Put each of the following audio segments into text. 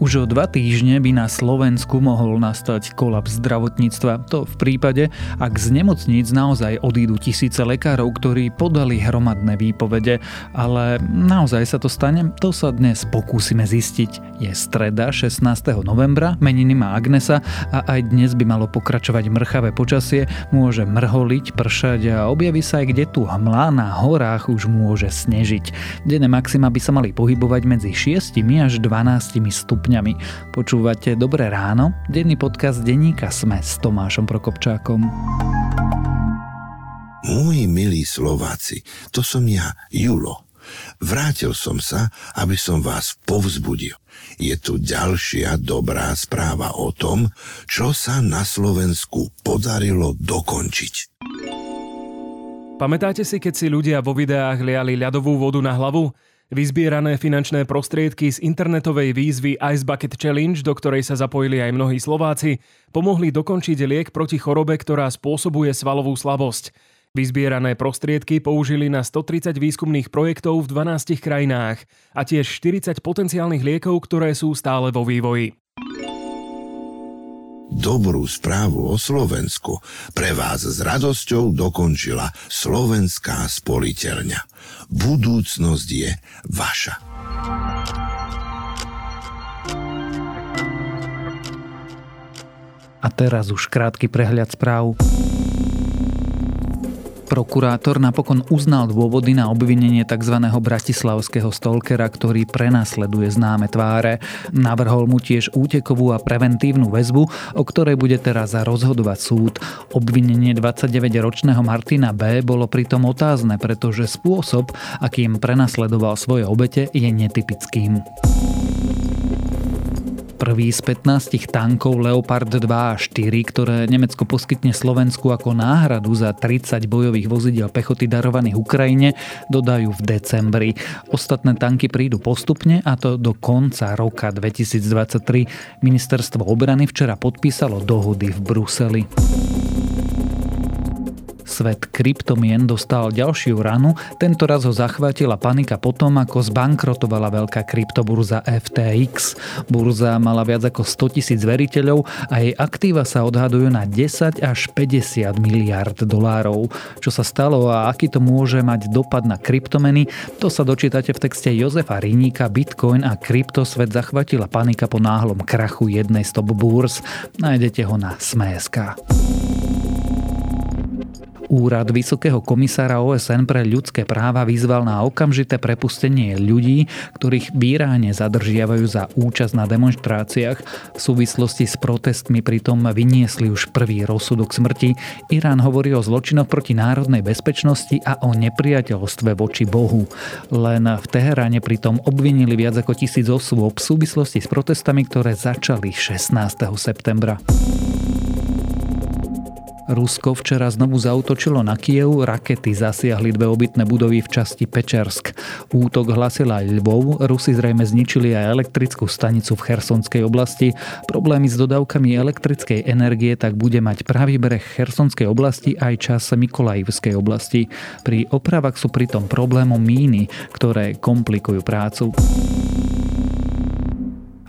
Už o dva týždne by na Slovensku mohol nastať kolaps zdravotníctva. To v prípade, ak z nemocníc naozaj odídu tisíce lekárov, ktorí podali hromadné výpovede. Ale naozaj sa to stane? To sa dnes pokúsime zistiť. Je streda 16. novembra, meniny má Agnesa a aj dnes by malo pokračovať mrchavé počasie, môže mrholiť, pršať a objaví sa aj kde tu hmla na horách už môže snežiť. Denné maxima by sa mali pohybovať medzi 6 až 12 stupňami stupňami. Počúvate Dobré ráno, denný podcast denníka Sme s Tomášom Prokopčákom. Moji milí Slováci, to som ja, Julo. Vrátil som sa, aby som vás povzbudil. Je tu ďalšia dobrá správa o tom, čo sa na Slovensku podarilo dokončiť. Pamätáte si, keď si ľudia vo videách liali ľadovú vodu na hlavu? Vyzbierané finančné prostriedky z internetovej výzvy Ice Bucket Challenge, do ktorej sa zapojili aj mnohí Slováci, pomohli dokončiť liek proti chorobe, ktorá spôsobuje svalovú slabosť. Vyzbierané prostriedky použili na 130 výskumných projektov v 12 krajinách a tiež 40 potenciálnych liekov, ktoré sú stále vo vývoji dobrú správu o Slovensku pre vás s radosťou dokončila Slovenská spoliteľňa. Budúcnosť je vaša. A teraz už krátky prehľad správ. Prokurátor napokon uznal dôvody na obvinenie tzv. bratislavského stalkera, ktorý prenasleduje známe tváre. Navrhol mu tiež útekovú a preventívnu väzbu, o ktorej bude teraz rozhodovať súd. Obvinenie 29-ročného Martina B. bolo pritom otázne, pretože spôsob, akým prenasledoval svoje obete, je netypickým. Prvý z 15 tankov Leopard 2 a 4, ktoré Nemecko poskytne Slovensku ako náhradu za 30 bojových vozidel pechoty darovaných Ukrajine, dodajú v decembri. Ostatné tanky prídu postupne a to do konca roka 2023. Ministerstvo obrany včera podpísalo dohody v Bruseli. Svet kryptomien dostal ďalšiu ranu, tento raz ho zachvátila panika potom, ako zbankrotovala veľká kryptoburza FTX. Burza mala viac ako 100 tisíc veriteľov a jej aktíva sa odhadujú na 10 až 50 miliard dolárov. Čo sa stalo a aký to môže mať dopad na kryptomeny, to sa dočítate v texte Jozefa Riníka Bitcoin a kryptosvet zachvatila panika po náhlom krachu jednej z top. Nájdete ho na Sme.sk. Úrad Vysokého komisára OSN pre ľudské práva vyzval na okamžité prepustenie ľudí, ktorých v zadržiavajú za účasť na demonstráciách. V súvislosti s protestmi pritom vyniesli už prvý rozsudok smrti. Irán hovorí o zločinoch proti národnej bezpečnosti a o nepriateľstve voči Bohu. Len v Teheráne pritom obvinili viac ako tisíc osôb v súvislosti s protestami, ktoré začali 16. septembra. Rusko včera znovu zautočilo na Kiev, rakety zasiahli dve obytné budovy v časti Pečersk. Útok hlasil aj Lvov, Rusi zrejme zničili aj elektrickú stanicu v Chersonskej oblasti. Problémy s dodávkami elektrickej energie tak bude mať pravý breh Chersonskej oblasti aj čas Mikolajivskej oblasti. Pri opravách sú pritom problémom míny, ktoré komplikujú prácu.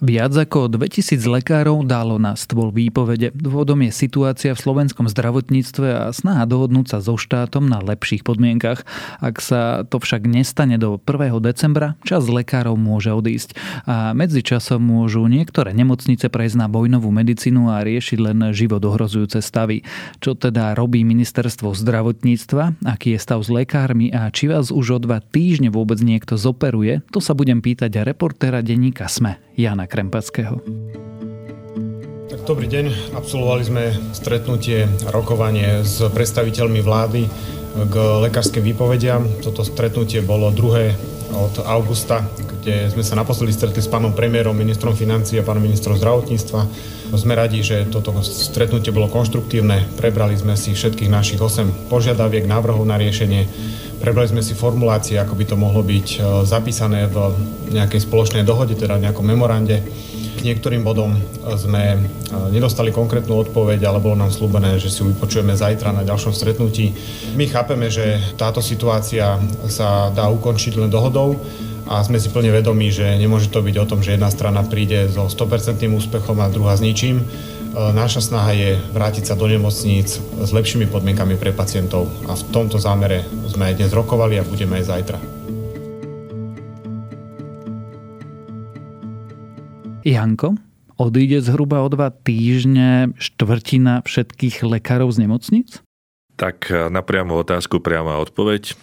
Viac ako 2000 lekárov dalo na stôl výpovede. Dôvodom je situácia v slovenskom zdravotníctve a snaha dohodnúť sa so štátom na lepších podmienkach. Ak sa to však nestane do 1. decembra, čas lekárov môže odísť. A medzičasom môžu niektoré nemocnice prejsť na vojnovú medicínu a riešiť len život ohrozujúce stavy. Čo teda robí ministerstvo zdravotníctva, aký je stav s lekármi a či vás už o dva týždne vôbec niekto zoperuje, to sa budem pýtať reportéra denníka SME, Jana Krempackého. Tak, dobrý deň. Absolvovali sme stretnutie, rokovanie s predstaviteľmi vlády k lekárskym výpovediam. Toto stretnutie bolo druhé od augusta, kde sme sa naposledy stretli s pánom premiérom, ministrom financií a pánom ministrom zdravotníctva. Sme radi, že toto stretnutie bolo konštruktívne. Prebrali sme si všetkých našich 8 požiadaviek, návrhov na riešenie. Prebrali sme si formulácie, ako by to mohlo byť e, zapísané v nejakej spoločnej dohode, teda v nejakom memorande. k niektorým bodom sme nedostali konkrétnu odpoveď, ale bolo nám slúbené, že si ju vypočujeme zajtra na ďalšom stretnutí. My chápeme, že táto situácia sa dá ukončiť len dohodou a sme si plne vedomí, že nemôže to byť o tom, že jedna strana príde so 100% úspechom a druhá s ničím. Naša snaha je vrátiť sa do nemocníc s lepšími podmienkami pre pacientov a v tomto zámere sme aj dnes rokovali a budeme aj zajtra. Janko, odíde zhruba o dva týždne štvrtina všetkých lekárov z nemocnic? Tak e, na priamu otázku priama odpoveď.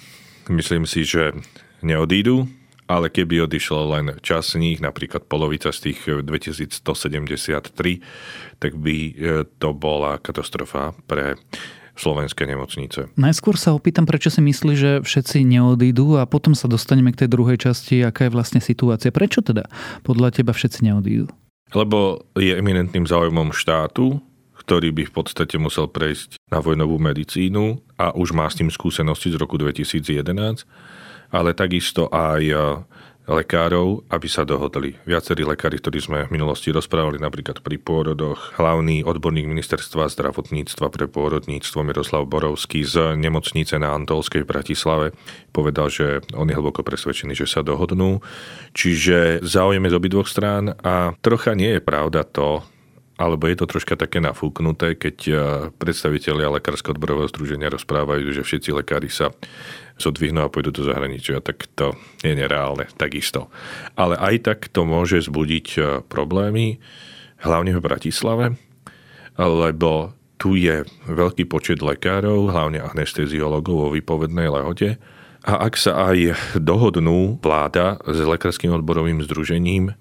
Myslím si, že neodídu, ale keby odišlo len čas z nich, napríklad polovica z tých 2173, tak by e, to bola katastrofa pre slovenské nemocnice. Najskôr sa opýtam, prečo si myslí, že všetci neodídu a potom sa dostaneme k tej druhej časti, aká je vlastne situácia. Prečo teda podľa teba všetci neodídu? Lebo je eminentným záujmom štátu, ktorý by v podstate musel prejsť na vojnovú medicínu a už má s tým skúsenosti z roku 2011, ale takisto aj lekárov, aby sa dohodli. Viacerí lekári, ktorí sme v minulosti rozprávali napríklad pri pôrodoch, hlavný odborník ministerstva zdravotníctva pre pôrodníctvo Miroslav Borovský z nemocnice na Antolskej Bratislave povedal, že on je hlboko presvedčený, že sa dohodnú. Čiže záujeme z obidvoch strán a trocha nie je pravda to, alebo je to troška také nafúknuté, keď predstavitelia Lekárskeho odborového združenia rozprávajú, že všetci lekári sa zodvihnú a pôjdu do zahraničia, tak to je nereálne, takisto. Ale aj tak to môže zbudiť e, problémy, hlavne v Bratislave, lebo tu je veľký počet lekárov, hlavne anesteziologov vo výpovednej lehote. A ak sa aj dohodnú vláda s Lekárským odborovým združením,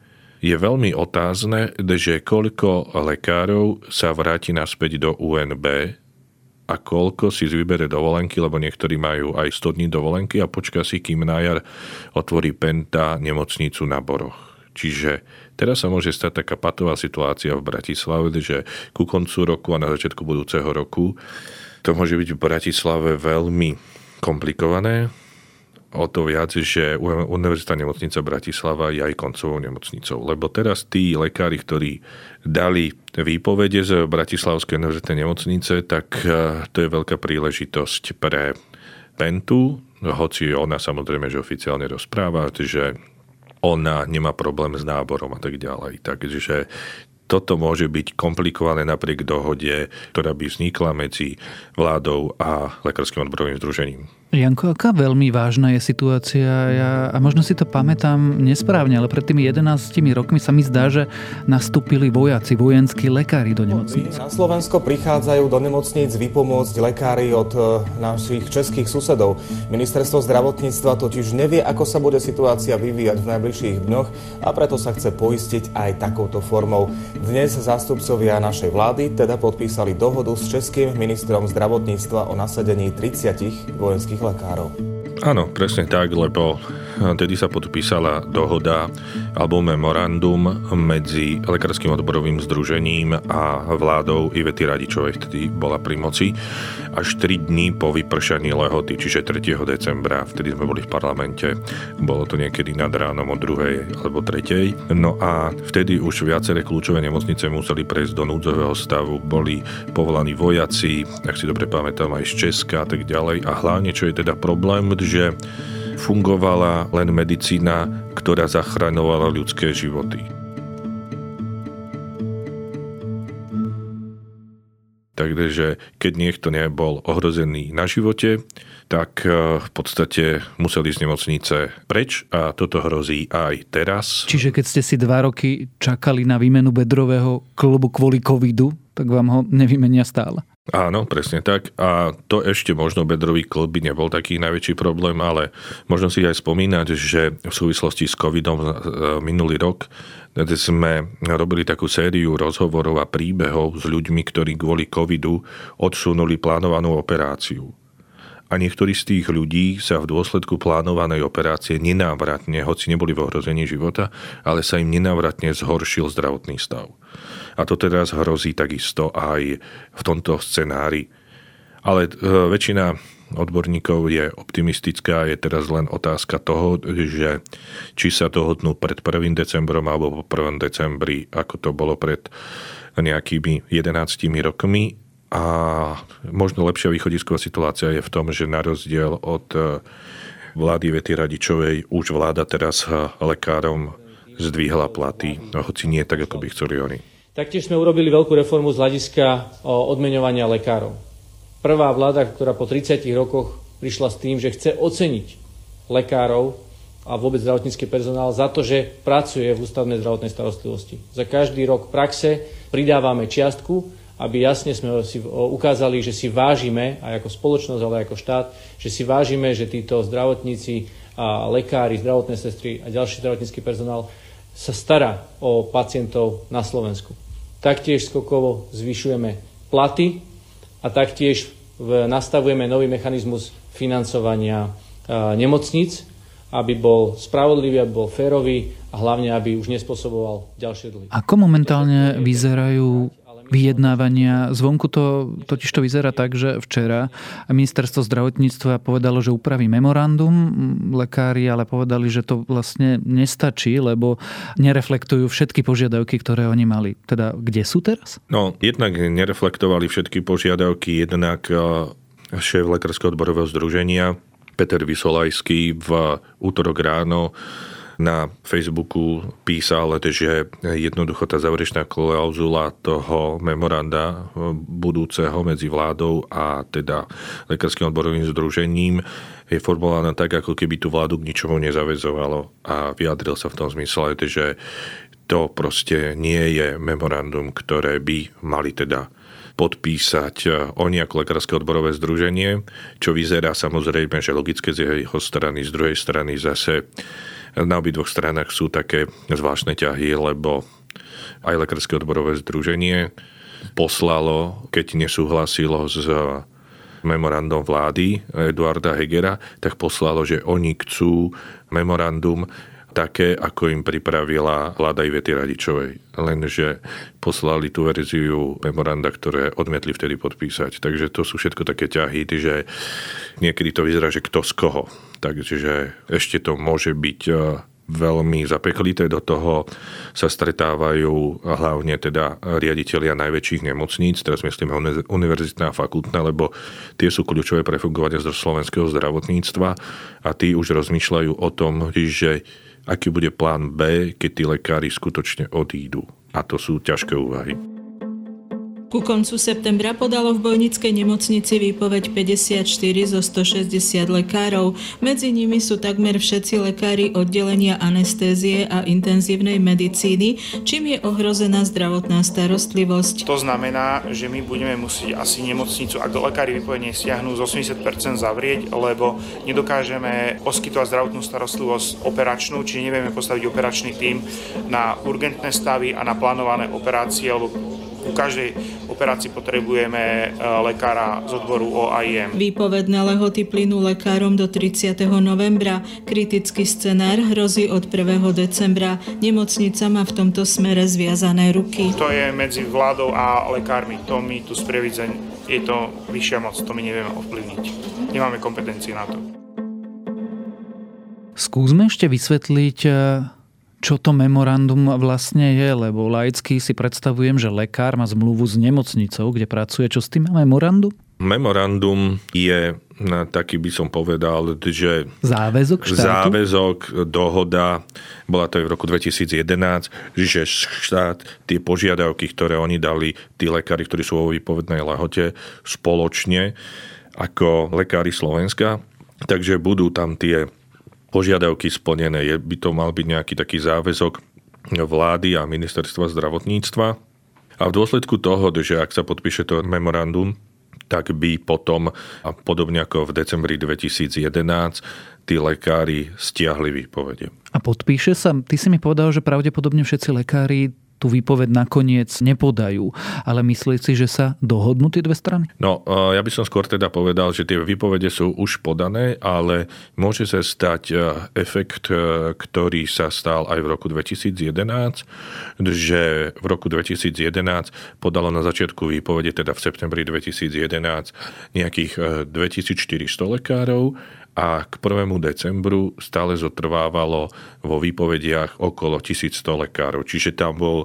je veľmi otázne, že koľko lekárov sa vráti naspäť do UNB a koľko si vybere dovolenky, lebo niektorí majú aj 100 dní dovolenky a počká si, kým na jar otvorí Penta nemocnicu na Boroch. Čiže teraz sa môže stať taká patová situácia v Bratislave, že ku koncu roku a na začiatku budúceho roku to môže byť v Bratislave veľmi komplikované, o to viac, že Univerzita nemocnica Bratislava je aj koncovou nemocnicou. Lebo teraz tí lekári, ktorí dali výpovede z Bratislavskej univerzitnej nemocnice, tak e, to je veľká príležitosť pre Pentu, hoci ona samozrejme, že oficiálne rozpráva, že ona nemá problém s náborom a tak ďalej. Takže toto môže byť komplikované napriek dohode, ktorá by vznikla medzi vládou a Lekárskym odborovým združením. Janko, aká veľmi vážna je situácia? Ja, a možno si to pamätám nesprávne, ale pred tými 11 rokmi sa mi zdá, že nastúpili vojaci, vojenskí lekári do nemocníc. Na Slovensko prichádzajú do nemocníc vypomôcť lekári od e, našich českých susedov. Ministerstvo zdravotníctva totiž nevie, ako sa bude situácia vyvíjať v najbližších dňoch a preto sa chce poistiť aj takouto formou. Dnes zástupcovia našej vlády teda podpísali dohodu s českým ministrom zdravotníctva o nasadení 30 vojenských praktických lekárov. Áno, presne tak, lebo tedy sa podpísala dohoda alebo memorandum medzi Lekárským odborovým združením a vládou Ivety Radičovej, vtedy bola pri moci, až 3 dní po vypršaní lehoty, čiže 3. decembra, vtedy sme boli v parlamente, bolo to niekedy nad ránom o 2. alebo 3. No a vtedy už viaceré kľúčové nemocnice museli prejsť do núdzového stavu, boli povolaní vojaci, ak si dobre pamätám, aj z Česka a tak ďalej. A hlavne, čo je teda problém, že fungovala len medicína, ktorá zachraňovala ľudské životy. Takže keď niekto nebol ohrozený na živote, tak eh, v podstate museli z nemocnice preč a toto hrozí aj teraz. Čiže keď ste si dva roky čakali na výmenu bedrového klubu kvôli covidu, tak vám ho nevymenia stále. Áno, presne tak. A to ešte možno bedrový klb by nebol taký najväčší problém, ale možno si aj spomínať, že v súvislosti s covidom e, minulý rok sme robili takú sériu rozhovorov a príbehov s ľuďmi, ktorí kvôli covidu odsunuli plánovanú operáciu. A niektorí z tých ľudí sa v dôsledku plánovanej operácie nenávratne, hoci neboli v ohrození života, ale sa im nenávratne zhoršil zdravotný stav. A to teraz hrozí takisto aj v tomto scenári. Ale väčšina odborníkov je optimistická. Je teraz len otázka toho, že či sa dohodnú pred 1. decembrom alebo po 1. decembri, ako to bolo pred nejakými 11 rokmi. A možno lepšia východisková situácia je v tom, že na rozdiel od eh, vlády Vety Radičovej už vláda teraz eh, lekárom zdvihla platy, hoci nie tak, ako by chceli oni. Taktiež sme urobili veľkú reformu z hľadiska odmeňovania lekárov prvá vláda, ktorá po 30 rokoch prišla s tým, že chce oceniť lekárov a vôbec zdravotnícky personál za to, že pracuje v ústavnej zdravotnej starostlivosti. Za každý rok praxe pridávame čiastku, aby jasne sme si ukázali, že si vážime, aj ako spoločnosť, ale aj ako štát, že si vážime, že títo zdravotníci a lekári, zdravotné sestry a ďalší zdravotnícky personál sa stará o pacientov na Slovensku. Taktiež skokovo zvyšujeme platy a taktiež nastavujeme nový mechanizmus financovania nemocníc, aby bol spravodlivý, aby bol férový a hlavne, aby už nespôsoboval ďalšie dlhy. Ako momentálne vyzerajú vyjednávania. Zvonku to totiž to vyzerá tak, že včera ministerstvo zdravotníctva povedalo, že upraví memorandum. Lekári ale povedali, že to vlastne nestačí, lebo nereflektujú všetky požiadavky, ktoré oni mali. Teda kde sú teraz? No, jednak nereflektovali všetky požiadavky, jednak eh, šéf Lekárskeho odborového združenia Peter Vysolajský v útorok ráno na Facebooku písal, že jednoducho tá záverečná klauzula toho memoranda budúceho medzi vládou a teda Lekárským odborovým združením je formulovaná tak, ako keby tú vládu k ničomu nezavezovalo a vyjadril sa v tom zmysle, že to proste nie je memorandum, ktoré by mali teda podpísať oni ako Lekárske odborové združenie, čo vyzerá samozrejme, že logické z jeho strany, z druhej strany zase na obidvoch stranách sú také zvláštne ťahy, lebo aj Lekárske odborové združenie poslalo, keď nesúhlasilo s memorandum vlády Eduarda Hegera, tak poslalo, že oni chcú memorandum také, ako im pripravila vláda Ivety Radičovej. Lenže poslali tú verziu memoranda, ktoré odmietli vtedy podpísať. Takže to sú všetko také ťahy, že niekedy to vyzerá, že kto z koho. Takže ešte to môže byť e, veľmi zapeklité. Do toho sa stretávajú hlavne teda riaditeľia najväčších nemocníc, teraz myslíme univerzitná a fakultná, lebo tie sú kľúčové pre fungovanie slovenského zdravotníctva a tí už rozmýšľajú o tom, že aký bude plán B, keď tí lekári skutočne odídu. A to sú ťažké úvahy. Ku koncu septembra podalo v Bojnickej nemocnici výpoveď 54 zo 160 lekárov. Medzi nimi sú takmer všetci lekári oddelenia anestézie a intenzívnej medicíny, čím je ohrozená zdravotná starostlivosť. To znamená, že my budeme musieť asi nemocnicu, ak lekári výpovedne stiahnu z 80% zavrieť, lebo nedokážeme poskytovať zdravotnú starostlivosť operačnú, či nevieme postaviť operačný tím na urgentné stavy a na plánované operácie, alebo u každej operácii potrebujeme e, lekára z odboru OIM. Výpovedné lehoty plynú lekárom do 30. novembra. Kritický scenár hrozí od 1. decembra. Nemocnica má v tomto smere zviazané ruky. To je medzi vládou a lekármi. To my tu sprievidzeň, je to vyššia moc, to my nevieme ovplyvniť. Nemáme kompetencie na to. Skúsme ešte vysvetliť e, čo to memorandum vlastne je, lebo laicky si predstavujem, že lekár má zmluvu s nemocnicou, kde pracuje. Čo s tým má memorandum? Memorandum je taký by som povedal, že záväzok štátu? Záväzok, dohoda, bola to aj v roku 2011, že štát tie požiadavky, ktoré oni dali, tí lekári, ktorí sú vo výpovednej lahote, spoločne ako lekári Slovenska, takže budú tam tie požiadavky splnené. Je, by to mal byť nejaký taký záväzok vlády a ministerstva zdravotníctva. A v dôsledku toho, že ak sa podpíše to memorandum, tak by potom, a podobne ako v decembri 2011, tí lekári stiahli výpovede. A podpíše sa, ty si mi povedal, že pravdepodobne všetci lekári tú výpoveď nakoniec nepodajú. Ale myslíte si, že sa dohodnú tie dve strany? No, ja by som skôr teda povedal, že tie výpovede sú už podané, ale môže sa stať e, efekt, e, ktorý sa stal aj v roku 2011, že v roku 2011 podalo na začiatku výpovede, teda v septembri 2011, nejakých 2400 e, lekárov a k 1. decembru stále zotrvávalo vo výpovediach okolo 1100 lekárov. Čiže tam bol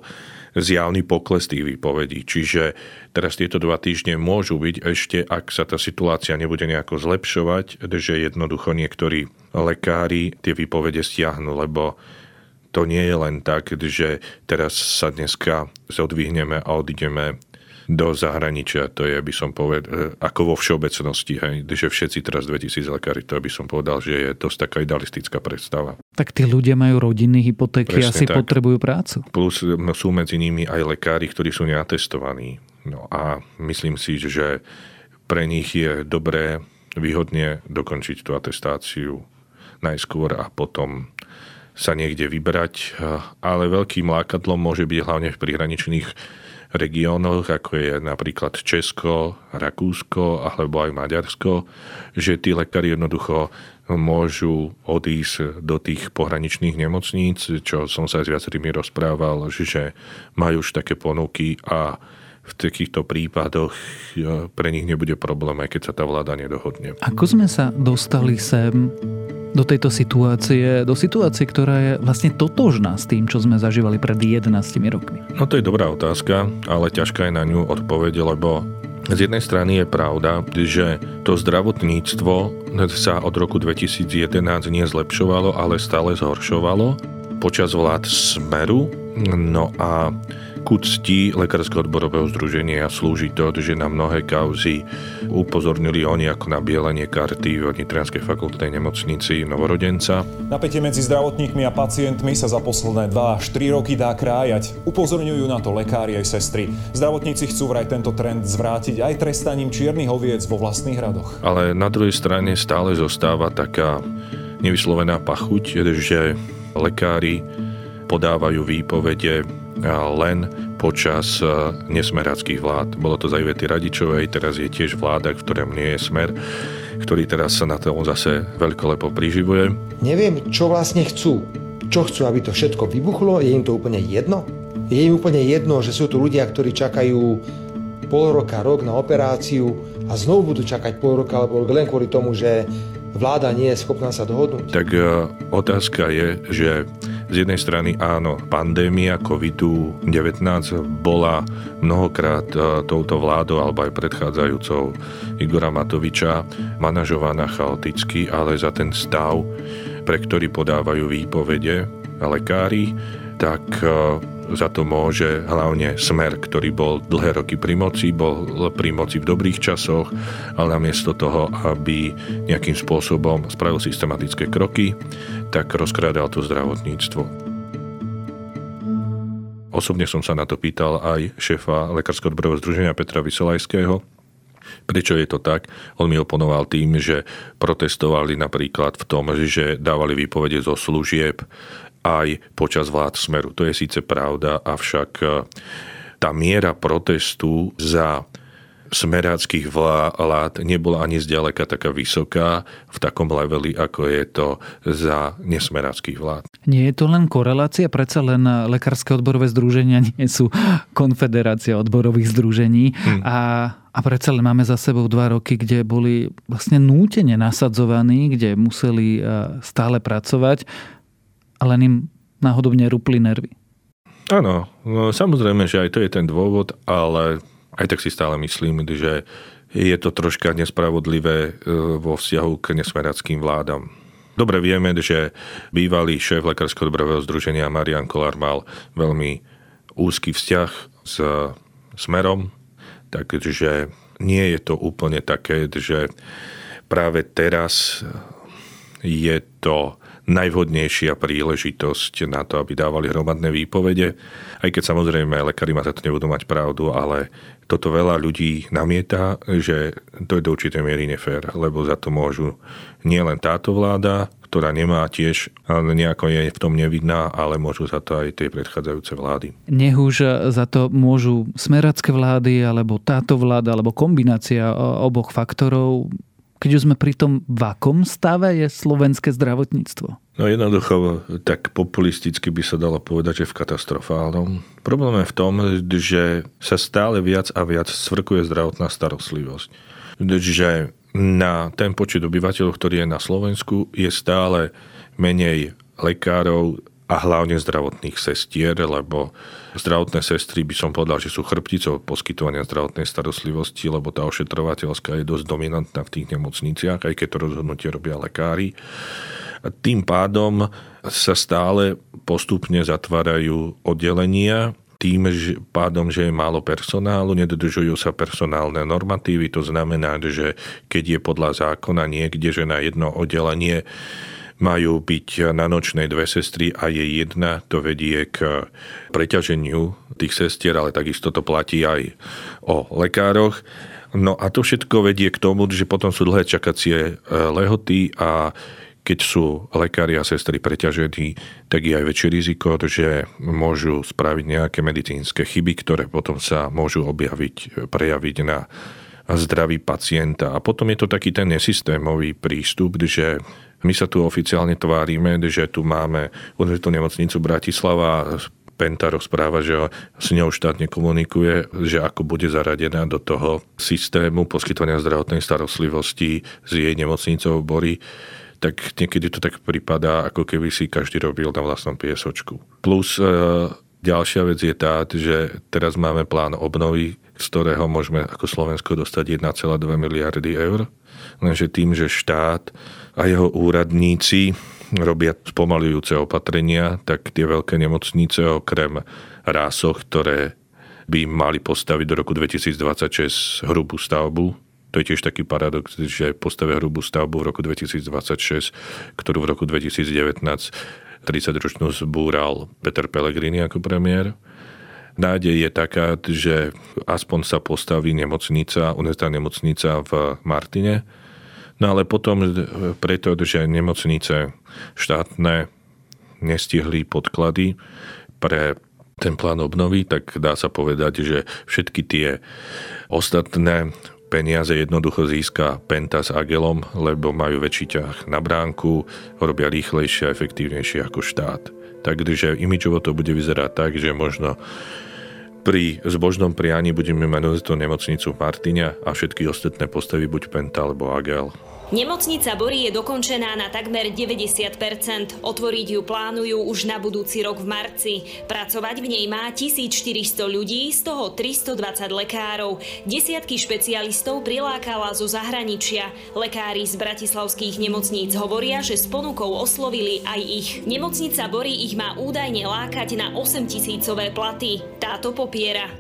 zjavný pokles tých výpovedí. Čiže teraz tieto dva týždne môžu byť ešte, ak sa tá situácia nebude nejako zlepšovať, že jednoducho niektorí lekári tie výpovede stiahnu, lebo to nie je len tak, že teraz sa dneska zodvihneme a odídeme do zahraničia. To je, by som povedal, ako vo všeobecnosti, hej, že všetci teraz 2000 lekári, to by som povedal, že je dosť taká idealistická predstava. Tak tí ľudia majú rodiny, hypotéky, Presne asi tak. potrebujú prácu. Plus sú medzi nimi aj lekári, ktorí sú neatestovaní. No a myslím si, že pre nich je dobré výhodne dokončiť tú atestáciu najskôr a potom sa niekde vybrať, ale veľkým lákadlom môže byť hlavne v prihraničných regiónoch, ako je napríklad Česko, Rakúsko alebo aj Maďarsko, že tí lekári jednoducho môžu odísť do tých pohraničných nemocníc, čo som sa s viacerými rozprával, že majú už také ponuky a v takýchto prípadoch e, pre nich nebude problém, aj keď sa tá vláda nedohodne. Ako sme sa dostali sem do tejto situácie, do situácie, ktorá je vlastne totožná s tým, čo sme zažívali pred 11 rokmi? No to je dobrá otázka, ale ťažká je na ňu odpoveď, lebo z jednej strany je pravda, že to zdravotníctvo sa od roku 2011 nezlepšovalo, ale stále zhoršovalo počas vlád Smeru. No a ku cti Lekárskeho odborového združenia slúži to, že na mnohé kauzy upozornili oni ako na bielenie karty v Nitrianskej fakultnej nemocnici Novorodenca. Napätie medzi zdravotníkmi a pacientmi sa za posledné 2 až 3 roky dá krájať. Upozorňujú na to lekári aj sestry. Zdravotníci chcú vraj tento trend zvrátiť aj trestaním čiernych oviec vo vlastných radoch. Ale na druhej strane stále zostáva taká nevyslovená pachuť, že lekári podávajú výpovede len počas e, nesmeráckých vlád. Bolo to za Ivety Radičovej, teraz je tiež vláda, v ktorom nie je smer, ktorý teraz sa na tom zase veľkolepo priživuje. Neviem, čo vlastne chcú. Čo chcú, aby to všetko vybuchlo? Je im to úplne jedno? Je im úplne jedno, že sú tu ľudia, ktorí čakajú pol roka, rok na operáciu a znovu budú čakať pol roka alebo len kvôli tomu, že vláda nie je schopná sa dohodnúť? Tak e, otázka je, že z jednej strany áno, pandémia COVID-19 bola mnohokrát e, touto vládou alebo aj predchádzajúcou Igora Matoviča manažovaná chaoticky, ale za ten stav, pre ktorý podávajú výpovede lekári, tak e, za to môže hlavne Smer, ktorý bol dlhé roky pri moci, bol pri moci v dobrých časoch, ale namiesto toho, aby nejakým spôsobom spravil systematické kroky, tak rozkrádal to zdravotníctvo. Osobne som sa na to pýtal aj šéfa Lekárskeho odborového združenia Petra Vysolajského, Prečo je to tak? On mi oponoval tým, že protestovali napríklad v tom, že dávali výpovede zo služieb aj počas vlád Smeru. To je síce pravda, avšak e, tá miera protestu za smeráckých vlád nebola ani zďaleka taká vysoká v takom leveli, ako je to za nesmeráckých vlád. Nie je to len korelácia, predsa len lekárske odborové združenia nie sú konfederácia odborových združení hmm. a a predsa len máme za sebou dva roky, kde boli vlastne nútene nasadzovaní, kde museli e, stále pracovať a len im náhodou nerúpli nervy. Áno, no, samozrejme, že aj to je ten dôvod, ale aj tak si stále myslím, že je to troška nespravodlivé e, vo vzťahu k nesmerackým vládam. Dobre vieme, že bývalý šéf Lekárskeho odborového združenia Marian Kolár mal veľmi úzky vzťah s Smerom, takže nie je to úplne také, že práve teraz je to najvhodnejšia príležitosť na to, aby dávali hromadné výpovede. Aj keď samozrejme lekári ma za to nebudú mať pravdu, ale toto veľa ľudí namieta, že to je do určitej miery nefér, lebo za to môžu nielen táto vláda, ktorá nemá tiež, nejako je v tom nevidná, ale môžu za to aj tie predchádzajúce vlády. Nech už za to môžu smeracké vlády, alebo táto vláda, alebo kombinácia oboch faktorov. Keď už sme pri tom, v akom stave je slovenské zdravotníctvo? No jednoducho, tak populisticky by sa dalo povedať, že v katastrofálnom. Problém je v tom, že sa stále viac a viac svrkuje zdravotná starostlivosť. Že na ten počet obyvateľov, ktorý je na Slovensku, je stále menej lekárov a hlavne zdravotných sestier, lebo zdravotné sestry by som povedal, že sú chrbticou poskytovania zdravotnej starostlivosti, lebo tá ošetrovateľská je dosť dominantná v tých nemocniciach, aj keď to rozhodnutie robia lekári. A tým pádom sa stále postupne zatvárajú oddelenia tým že pádom, že je málo personálu, nedodržujú sa personálne normatívy, to znamená, že keď je podľa zákona niekde, že na jedno oddelenie majú byť na nočnej dve sestry a je jedna, to vedie k preťaženiu tých sestier, ale takisto to platí aj o lekároch. No a to všetko vedie k tomu, že potom sú dlhé čakacie lehoty a keď sú lekári a sestry preťažení, tak je aj väčšie riziko, že môžu spraviť nejaké medicínske chyby, ktoré potom sa môžu objaviť, prejaviť na zdraví pacienta. A potom je to taký ten nesystémový prístup, že my sa tu oficiálne tvárime, že tu máme univerzitnú nemocnicu Bratislava, Penta rozpráva, že s ňou štát nekomunikuje, že ako bude zaradená do toho systému poskytovania zdravotnej starostlivosti s jej nemocnicou Bory tak niekedy to tak pripadá, ako keby si každý robil na vlastnom piesočku. Plus e, ďalšia vec je tá, že teraz máme plán obnovy, z ktorého môžeme ako Slovensko dostať 1,2 miliardy eur. Lenže tým, že štát a jeho úradníci robia spomalujúce opatrenia, tak tie veľké nemocnice okrem rásoch, ktoré by mali postaviť do roku 2026 hrubú stavbu, to je tiež taký paradox, že postavia hrubú stavbu v roku 2026, ktorú v roku 2019 30-ročnú zbúral Peter Pellegrini ako premiér. Nádej je taká, že aspoň sa postaví nemocnica, univerzitná nemocnica v Martine, no ale potom preto, že nemocnice štátne nestihli podklady pre ten plán obnovy, tak dá sa povedať, že všetky tie ostatné peniaze jednoducho získa Penta s Agelom, lebo majú väčší ťah na bránku, robia rýchlejšie a efektívnejšie ako štát. Takže imidžovo to bude vyzerať tak, že možno pri zbožnom prianí budeme mať tú nemocnicu v Martine a všetky ostatné postavy buď Penta alebo Agel. Nemocnica Bory je dokončená na takmer 90%. Otvoriť ju plánujú už na budúci rok v marci. Pracovať v nej má 1400 ľudí, z toho 320 lekárov. Desiatky špecialistov prilákala zo zahraničia. Lekári z bratislavských nemocníc hovoria, že s ponukou oslovili aj ich. Nemocnica Bory ich má údajne lákať na 8 tisícové platy. Táto popiera.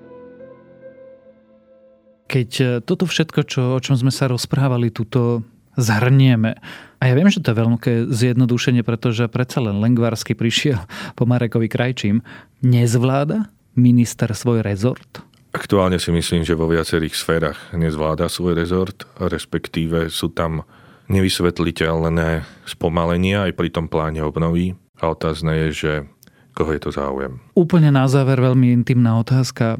Keď e, toto všetko, čo, o čom sme sa rozprávali, túto zhrnieme. A ja viem, že to je veľké zjednodušenie, pretože predsa len Lengvarsky prišiel po Marekovi Krajčím. Nezvláda minister svoj rezort? Aktuálne si myslím, že vo viacerých sférach nezvláda svoj rezort, respektíve sú tam nevysvetliteľné spomalenia aj pri tom pláne obnovy. A otázne je, že koho je to záujem. Úplne na záver veľmi intimná otázka.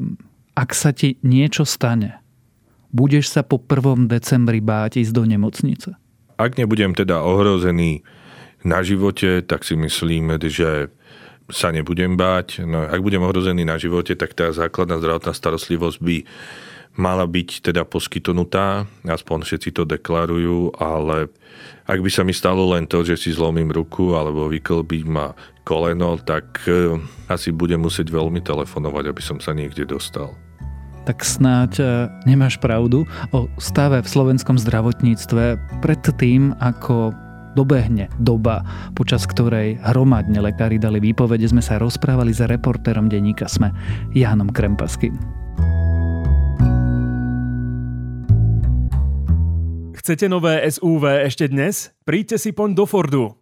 Ak sa ti niečo stane, budeš sa po 1. decembri báť ísť do nemocnice? Ak nebudem teda ohrozený na živote, tak si myslím, že sa nebudem báť. No, ak budem ohrozený na živote, tak tá základná zdravotná starostlivosť by mala byť teda poskytnutá, aspoň všetci to deklarujú, ale ak by sa mi stalo len to, že si zlomím ruku alebo vyklbím ma koleno, tak eh, asi budem musieť veľmi telefonovať, aby som sa niekde dostal tak snáď e, nemáš pravdu o stave v slovenskom zdravotníctve pred tým, ako dobehne doba, počas ktorej hromadne lekári dali výpovede, sme sa rozprávali za reportérom denníka Sme, Jánom Krempaským. Chcete nové SUV ešte dnes? Príďte si poň do Fordu.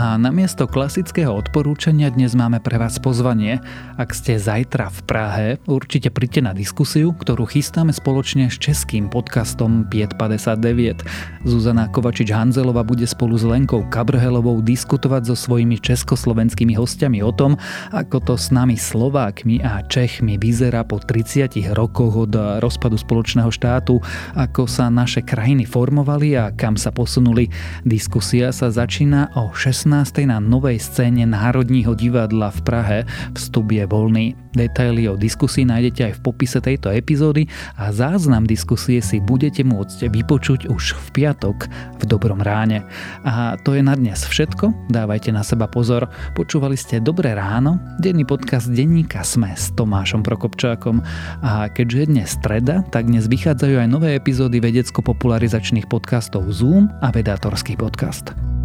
A namiesto klasického odporúčania dnes máme pre vás pozvanie. Ak ste zajtra v Prahe, určite príďte na diskusiu, ktorú chystáme spoločne s českým podcastom 559. Zuzana Kovačič-Hanzelová bude spolu s Lenkou Kabrhelovou diskutovať so svojimi československými hostiami o tom, ako to s nami Slovákmi a Čechmi vyzerá po 30 rokoch od rozpadu spoločného štátu, ako sa naše krajiny formovali a kam sa posunuli. Diskusia sa začína o 16 na novej scéne Národního divadla v Prahe. Vstup je voľný. Detaily o diskusii nájdete aj v popise tejto epizódy a záznam diskusie si budete môcť vypočuť už v piatok v Dobrom ráne. A to je na dnes všetko. Dávajte na seba pozor. Počúvali ste Dobré ráno, denný podcast denníka Sme s Tomášom Prokopčákom. A keďže je dnes streda, tak dnes vychádzajú aj nové epizódy vedecko-popularizačných podcastov Zoom a Vedátorský podcast.